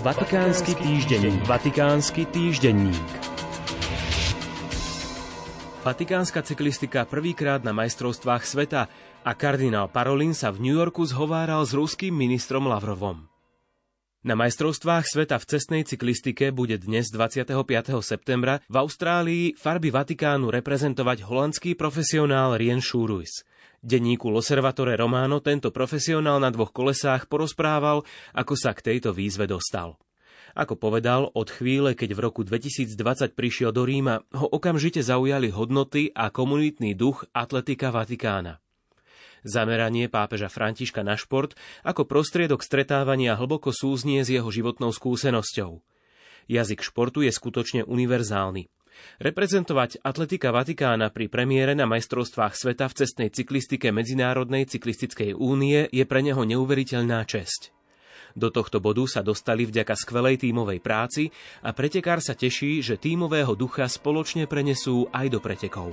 Vatikánsky týždenník. Vatikánsky týždenník. Vatikánska cyklistika prvýkrát na majstrovstvách sveta a kardinál Parolin sa v New Yorku zhováral s ruským ministrom Lavrovom. Na majstrovstvách sveta v cestnej cyklistike bude dnes 25. septembra v Austrálii farby Vatikánu reprezentovať holandský profesionál Rien Schuruis. Denníku Loservatore Romano tento profesionál na dvoch kolesách porozprával, ako sa k tejto výzve dostal. Ako povedal, od chvíle, keď v roku 2020 prišiel do Ríma, ho okamžite zaujali hodnoty a komunitný duch atletika Vatikána. Zameranie pápeža Františka na šport ako prostriedok stretávania hlboko súznie s jeho životnou skúsenosťou. Jazyk športu je skutočne univerzálny. Reprezentovať atletika Vatikána pri premiére na majstrovstvách sveta v cestnej cyklistike Medzinárodnej cyklistickej únie je pre neho neuveriteľná česť. Do tohto bodu sa dostali vďaka skvelej tímovej práci a pretekár sa teší, že tímového ducha spoločne prenesú aj do pretekov.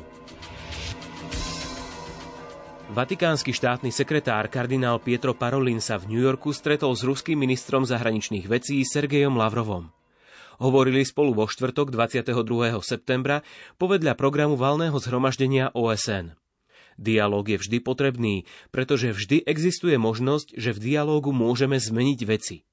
Vatikánsky štátny sekretár kardinál Pietro Parolin sa v New Yorku stretol s ruským ministrom zahraničných vecí Sergejom Lavrovom. Hovorili spolu vo štvrtok 22. septembra povedľa programu valného zhromaždenia OSN. Dialóg je vždy potrebný, pretože vždy existuje možnosť, že v dialógu môžeme zmeniť veci.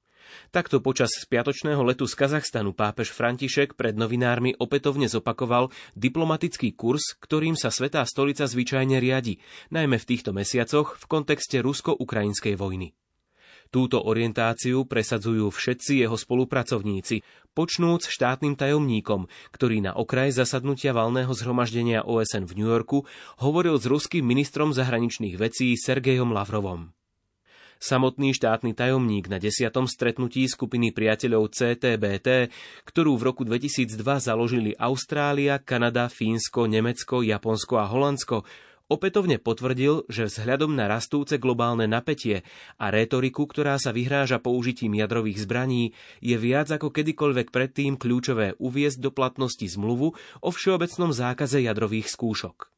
Takto počas spiatočného letu z Kazachstanu pápež František pred novinármi opätovne zopakoval diplomatický kurz, ktorým sa Svetá stolica zvyčajne riadi, najmä v týchto mesiacoch v kontexte rusko-ukrajinskej vojny. Túto orientáciu presadzujú všetci jeho spolupracovníci, počnúc štátnym tajomníkom, ktorý na okraj zasadnutia valného zhromaždenia OSN v New Yorku hovoril s ruským ministrom zahraničných vecí Sergejom Lavrovom. Samotný štátny tajomník na desiatom stretnutí skupiny priateľov CTBT, ktorú v roku 2002 založili Austrália, Kanada, Fínsko, Nemecko, Japonsko a Holandsko, opätovne potvrdil, že vzhľadom na rastúce globálne napätie a rétoriku, ktorá sa vyhráža použitím jadrových zbraní, je viac ako kedykoľvek predtým kľúčové uviezť do platnosti zmluvu o všeobecnom zákaze jadrových skúšok.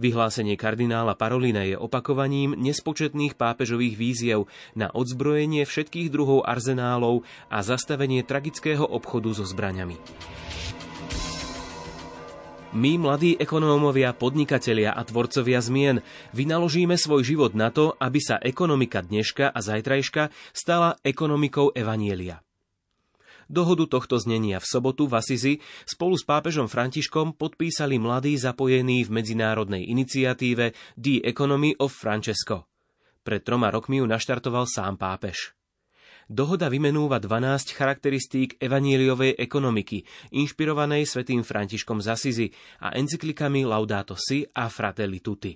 Vyhlásenie kardinála Parolina je opakovaním nespočetných pápežových víziev na odzbrojenie všetkých druhov arzenálov a zastavenie tragického obchodu so zbraňami. My, mladí ekonómovia, podnikatelia a tvorcovia zmien, vynaložíme svoj život na to, aby sa ekonomika dneška a zajtrajška stala ekonomikou Evanielia. Dohodu tohto znenia v sobotu v Asizi spolu s pápežom Františkom podpísali mladí zapojení v medzinárodnej iniciatíve The Economy of Francesco. Pred troma rokmi ju naštartoval sám pápež. Dohoda vymenúva 12 charakteristík evaníliovej ekonomiky, inšpirovanej svetým Františkom z Asizi a encyklikami Laudato Si a Fratelli Tutti.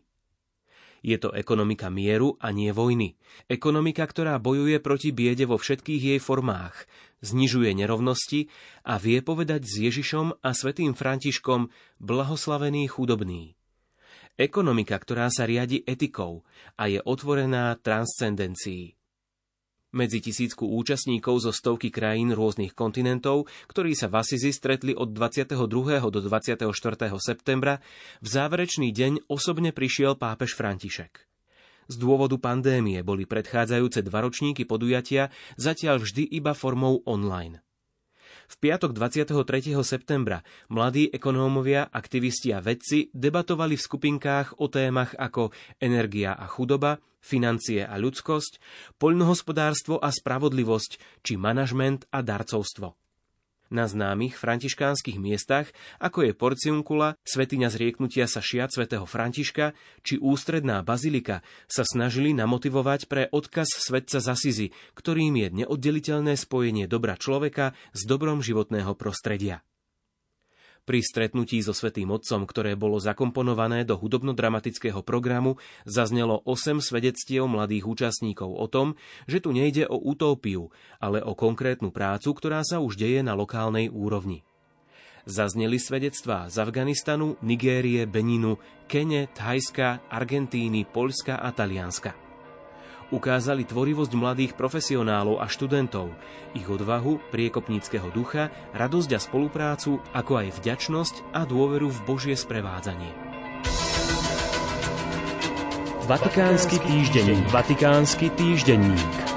Je to ekonomika mieru a nie vojny. Ekonomika, ktorá bojuje proti biede vo všetkých jej formách, znižuje nerovnosti a vie povedať s Ježišom a svetým Františkom blahoslavený chudobný. Ekonomika, ktorá sa riadi etikou a je otvorená transcendencii medzi tisícku účastníkov zo stovky krajín rôznych kontinentov, ktorí sa v Asizi stretli od 22. do 24. septembra, v záverečný deň osobne prišiel pápež František. Z dôvodu pandémie boli predchádzajúce dva ročníky podujatia zatiaľ vždy iba formou online. V piatok 23. septembra mladí ekonómovia, aktivisti a vedci debatovali v skupinkách o témach ako energia a chudoba, financie a ľudskosť, poľnohospodárstvo a spravodlivosť, či manažment a darcovstvo. Na známych františkánskych miestach, ako je Porciunkula, svetiňa zrieknutia sa šiat svätého Františka či ústredná bazilika, sa snažili namotivovať pre odkaz svetca Zasizy, ktorým je neoddeliteľné spojenie dobra človeka s dobrom životného prostredia. Pri stretnutí so Svetým Otcom, ktoré bolo zakomponované do hudobno-dramatického programu, zaznelo 8 svedectiev mladých účastníkov o tom, že tu nejde o utópiu, ale o konkrétnu prácu, ktorá sa už deje na lokálnej úrovni. Zazneli svedectvá z Afganistanu, Nigérie, Beninu, Kene, Thajska, Argentíny, Poľska a Talianska ukázali tvorivosť mladých profesionálov a študentov, ich odvahu, priekopníckého ducha, radosť a spoluprácu, ako aj vďačnosť a dôveru v Božie sprevádzanie. Vatikánsky týždenník. Vatikánsky týždenník.